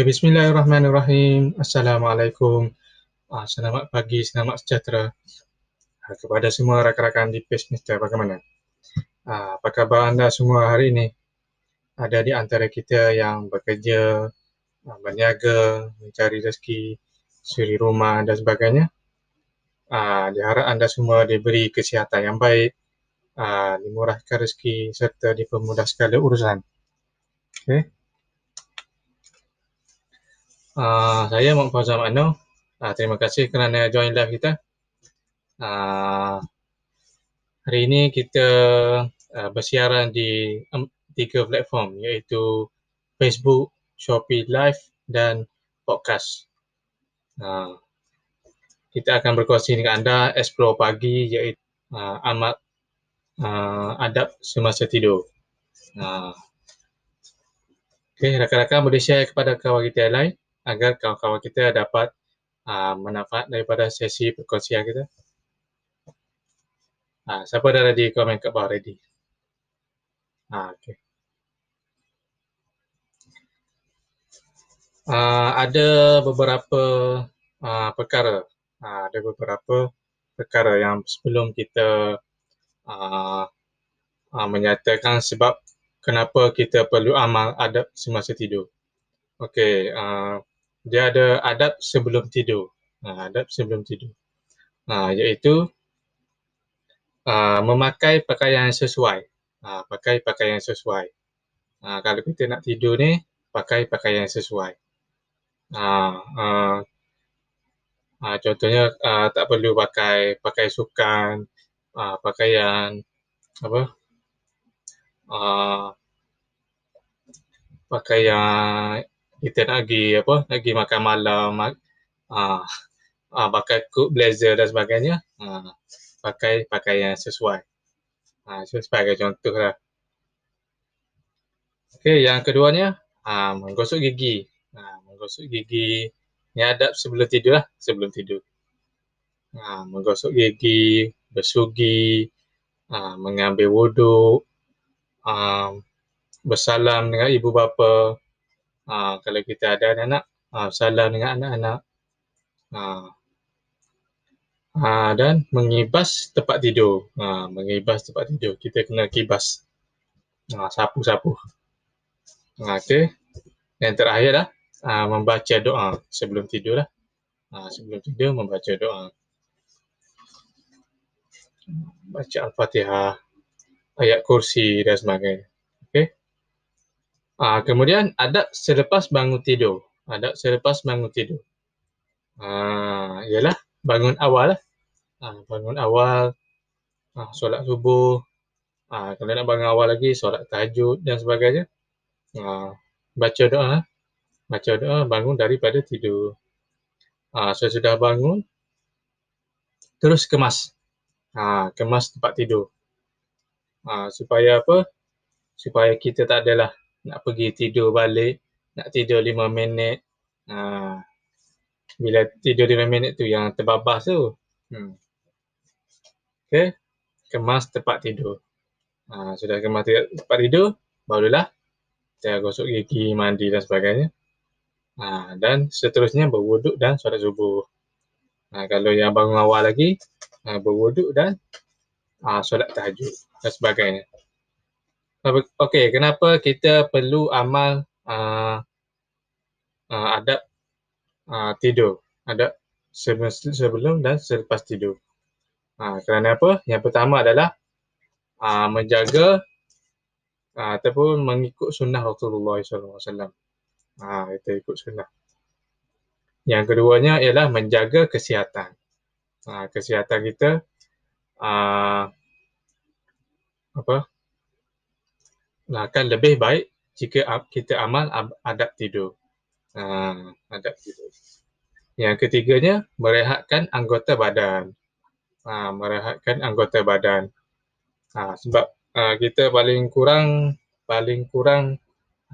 Okay, bismillahirrahmanirrahim. Assalamualaikum. Ah, selamat pagi, selamat sejahtera ah, kepada semua rakan-rakan di Pace Mister. Bagaimana? Ah, apa khabar anda semua hari ini? Ada di antara kita yang bekerja, ah, berniaga, mencari rezeki, suri rumah dan sebagainya. Ah, diharap anda semua diberi kesihatan yang baik, ah, dimurahkan rezeki serta dipermudah segala urusan. Okay. Uh, saya Muhammad Fazal Makno. Uh, terima kasih kerana join live kita. Uh, hari ini kita uh, bersiaran di um, tiga platform iaitu Facebook, Shopee Live dan podcast. Uh, kita akan berkongsi dengan anda explore pagi iaitu uh, amat uh, adab semasa tidur. Uh, okay, rakan-rakan boleh share kepada kawan kita yang lain agar kawan-kawan kita dapat uh, manfaat daripada sesi perkongsian kita. Uh, siapa dah ready komen kat bawah ready? Uh, okay. Uh, ada beberapa uh, perkara, uh, ada beberapa perkara yang sebelum kita uh, uh, menyatakan sebab kenapa kita perlu amal adab semasa tidur. Okey, uh, dia ada adab sebelum tidur. Ha, adab sebelum tidur. Ha, iaitu uh, memakai pakaian yang sesuai. Ha, pakai pakaian yang sesuai. Ha, kalau kita nak tidur ni, pakai pakaian yang sesuai. Ha, uh, uh, contohnya uh, tak perlu pakai pakai sukan, uh, pakaian apa? Uh, pakaian kita pergi apa pergi makan malam ah, ah, pakai coat blazer dan sebagainya ah, pakai pakaian sesuai. Ah, sebagai contoh lah. Okay, yang keduanya ah, menggosok gigi. Ah, menggosok gigi ni adab sebelum tidur lah sebelum tidur. Ah, menggosok gigi bersugi ah, mengambil wuduk ah, bersalam dengan ibu bapa Ha, kalau kita ada anak-anak, ha, salam dengan anak-anak. Ha. Ha, dan mengibas tempat tidur. Ha, mengibas tempat tidur. Kita kena kibas. Ha, sapu-sapu. Ha, okay. Yang terakhir lah, ha, membaca doa sebelum tidur lah. Ha, sebelum tidur membaca doa. Baca Al-Fatihah, ayat kursi dan sebagainya. Ah, kemudian adab selepas bangun tidur. Adab selepas bangun tidur. Ah, ialah bangun awal. Ah, bangun awal, ah, solat subuh. Ah, kalau nak bangun awal lagi, solat tahajud dan sebagainya. Ah, baca doa. Lah. Baca doa bangun daripada tidur. Ah, sesudah bangun, terus kemas. Ah, kemas tempat tidur. Ah, supaya apa? Supaya kita tak adalah nak pergi tidur balik, nak tidur lima minit. Ha, bila tidur lima minit tu yang terbabas tu. Hmm. Okay, kemas tempat tidur. Ha, sudah kemas tempat tidur, barulah kita gosok gigi, mandi dan sebagainya. Ha, dan seterusnya berwuduk dan solat subuh. Ha, kalau yang bangun awal lagi, ha, berwuduk dan ha, solat tahajud dan sebagainya. Okey, kenapa kita perlu amal uh, uh, adab uh, tidur? Adab sebelum dan selepas tidur. Uh, kerana apa? Yang pertama adalah uh, menjaga uh, ataupun mengikut sunnah Rasulullah SAW. Uh, kita ikut sunnah. Yang keduanya ialah menjaga kesihatan. Uh, kesihatan kita uh, apa? Akan lebih baik jika kita amal adab tidur. Ha, adab tidur. Yang ketiganya, merehatkan anggota badan. Ha, merehatkan anggota badan. Ha, sebab ha, kita paling kurang paling kurang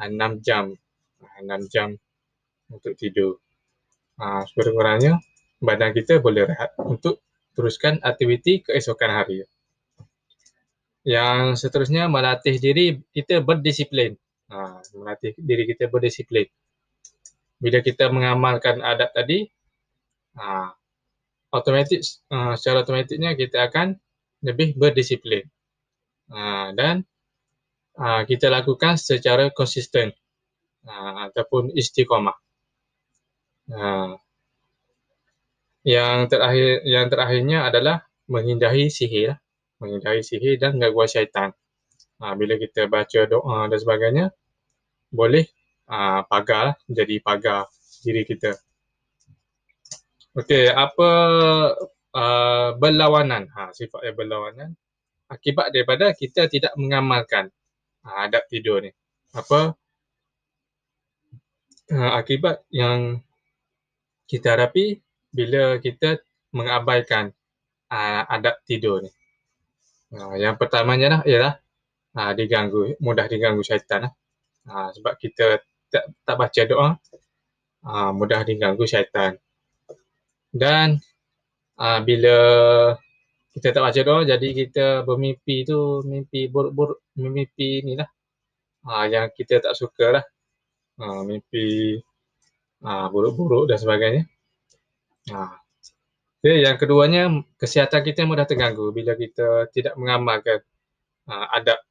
ha, 6 jam. Ha, 6 jam untuk tidur. Ha, sekurang-kurangnya, badan kita boleh rehat untuk teruskan aktiviti keesokan hari. Yang seterusnya melatih diri kita berdisiplin. Ha, melatih diri kita berdisiplin. bila kita mengamalkan adab tadi, uh, automatik uh, secara automatiknya kita akan lebih berdisiplin. Uh, dan uh, kita lakukan secara konsisten uh, ataupun istiqamah. Uh, yang terakhir yang terakhirnya adalah menghindari sihir, menghindari sihir dan gangguan syaitan. Uh, bila kita baca doa dan sebagainya, boleh uh, pagar jadi pagar diri kita. Okey, apa uh, berlawanan? Ha, sifat yang berlawanan akibat daripada kita tidak mengamalkan uh, adab tidur ni. Apa uh, akibat yang kita hadapi bila kita mengabaikan uh, adab tidur ni. Uh, yang pertamanya lah ialah uh, diganggu, mudah diganggu syaitan lah. Uh, sebab kita tak, tak baca doa, uh, mudah diganggu syaitan. Dan uh, bila kita tak baca doa jadi kita bermimpi tu mimpi buruk-buruk mimpi ni lah ha, yang kita tak suka lah ha, mimpi ha, buruk-buruk dan sebagainya ha. Okay, yang keduanya kesihatan kita mudah terganggu bila kita tidak mengamalkan ha, adab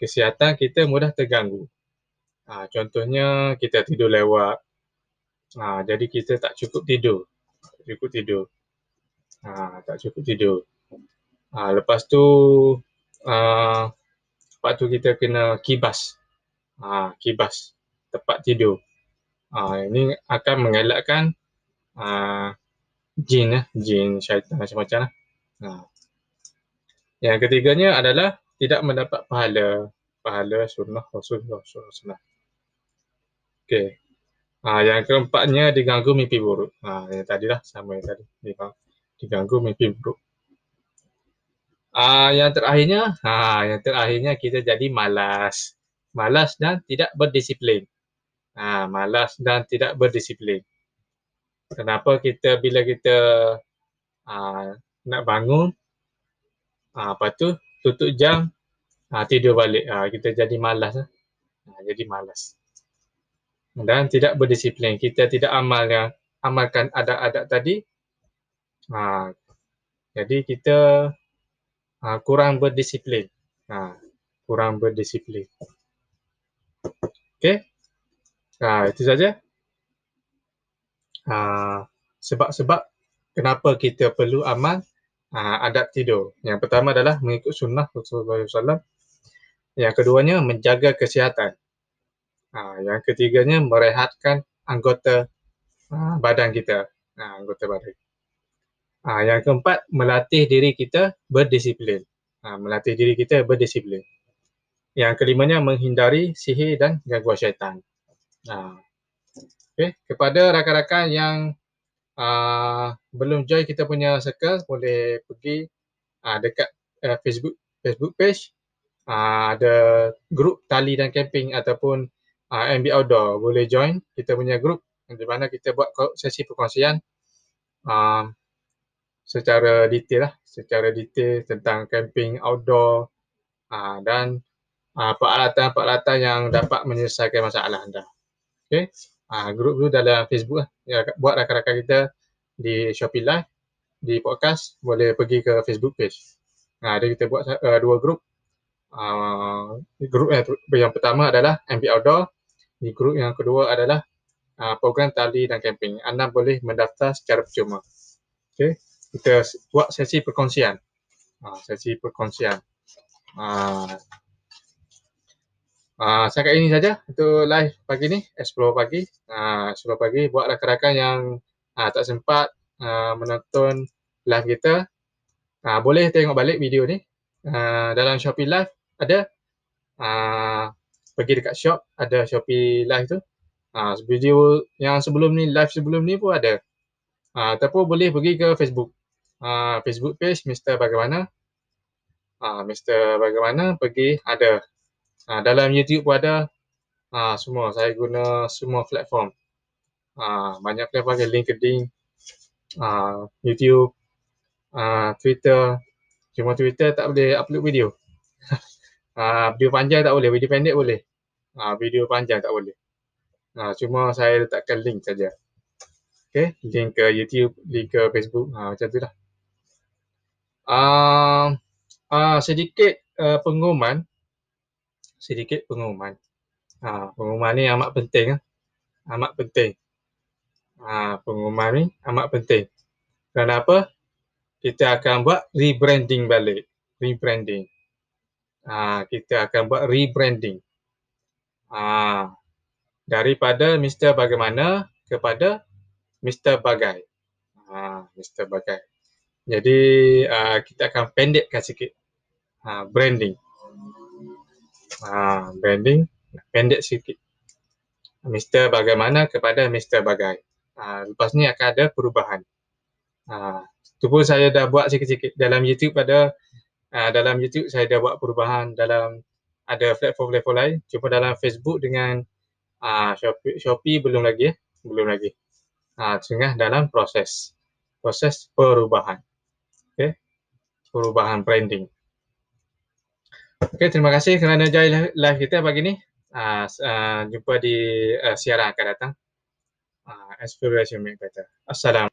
kesihatan kita mudah terganggu ha, contohnya kita tidur lewat ha, jadi kita tak cukup tidur cukup tidur Ha, tak cukup tidur. Ha, lepas tu, uh, lepas tu kita kena kibas. Ha, kibas tempat tidur. Ha, ini akan mengelakkan uh, jin, eh, jin syaitan macam-macam. Lah. Ha. Yang ketiganya adalah tidak mendapat pahala. Pahala sunnah Rasulullah SAW. Okay. Ha, yang keempatnya diganggu mimpi buruk. Ha, yang tadilah sama yang tadi. Diganggu diganggu mimpi buruk. Ah, yang terakhirnya, ha, yang terakhirnya kita jadi malas. Malas dan tidak berdisiplin. Ha, malas dan tidak berdisiplin. Kenapa kita bila kita ha, nak bangun, ha, apa tu, tutup jam, ha, tidur balik. Ha, kita jadi malas. Ha, jadi malas. Dan tidak berdisiplin. Kita tidak amalkan, amalkan adat-adat tadi, Ha, jadi kita ha, kurang berdisiplin. Ha, kurang berdisiplin. Okey. Ha, itu saja. Sebab-sebab kenapa kita perlu amal ha, adab tidur. Yang pertama adalah mengikut sunnah Rasulullah SAW. Yang keduanya menjaga kesihatan. Ha, yang ketiganya merehatkan anggota ha, badan kita. Ha, anggota badan. Ha, yang keempat, melatih diri kita berdisiplin. Ha, melatih diri kita berdisiplin. Yang kelimanya, menghindari sihir dan gangguan syaitan. Ha. Okay. Kepada rakan-rakan yang uh, belum join kita punya circle, boleh pergi uh, dekat uh, Facebook Facebook page. Uh, ada grup tali dan camping ataupun uh, MB Outdoor. Boleh join kita punya grup di mana kita buat sesi perkongsian. Uh, secara detail lah, secara detail tentang camping outdoor uh, dan uh, peralatan-peralatan yang dapat menyelesaikan masalah anda. Okay, uh, grup tu dalam Facebook lah. Ya, buat rakan-rakan kita di Shopee Live, di podcast, boleh pergi ke Facebook page. Nah, ada kita buat uh, dua grup. Uh, grup eh, yang pertama adalah MB Outdoor. Di grup yang kedua adalah uh, program tali dan camping. Anda boleh mendaftar secara percuma. Okay kita buat sesi perkongsian. Ha, sesi perkongsian. Ha, ha, setakat ini saja untuk live pagi ni, explore pagi. Ha, explore pagi buat rakan-rakan yang ha, tak sempat ha, menonton live kita. Ha, boleh tengok balik video ni. Ha, dalam Shopee Live ada. Ha, pergi dekat shop, ada Shopee Live tu. Ha, video yang sebelum ni, live sebelum ni pun ada. Ha, ataupun boleh pergi ke Facebook uh, Facebook page Mr. Bagaimana. Uh, Mr. Bagaimana pergi ada. Uh, dalam YouTube pun ada. Uh, semua saya guna semua platform. Uh, banyak platform ada LinkedIn, uh, YouTube, uh, Twitter. Cuma Twitter tak boleh upload video. uh, video panjang tak boleh, video pendek boleh. Uh, video panjang tak boleh. Ha, cuma saya letakkan link saja. Okay, link ke YouTube, link ke Facebook, ha, macam tu lah. Uh, uh, sedikit uh, pengumuman, sedikit pengumuman. Ha, pengumuman ni amat penting. Amat penting. Ha, pengumuman ni amat penting. Kenapa? Kita akan buat rebranding balik. Rebranding. Ha, kita akan buat rebranding. Ha, daripada Mr. Bagaimana kepada Mr. Bagai. Ha, Mr. Bagai. Jadi uh, kita akan pendekkan sikit ha, branding. Ha, branding pendek sikit. Mr. Bagaimana kepada Mr. Bagai. Ha, lepas ni akan ada perubahan. Ha, tu pun saya dah buat sikit-sikit dalam YouTube pada uh, dalam YouTube saya dah buat perubahan dalam ada platform-platform lain. Cuma dalam Facebook dengan uh, Shopee, Shopee belum lagi ya. Belum lagi tengah dalam proses proses perubahan. Okay. Perubahan branding. Okay, terima kasih kerana join live kita pagi ni. Uh, uh, jumpa di uh, siaran akan datang. Uh, Aspiration Make Better. Assalamualaikum.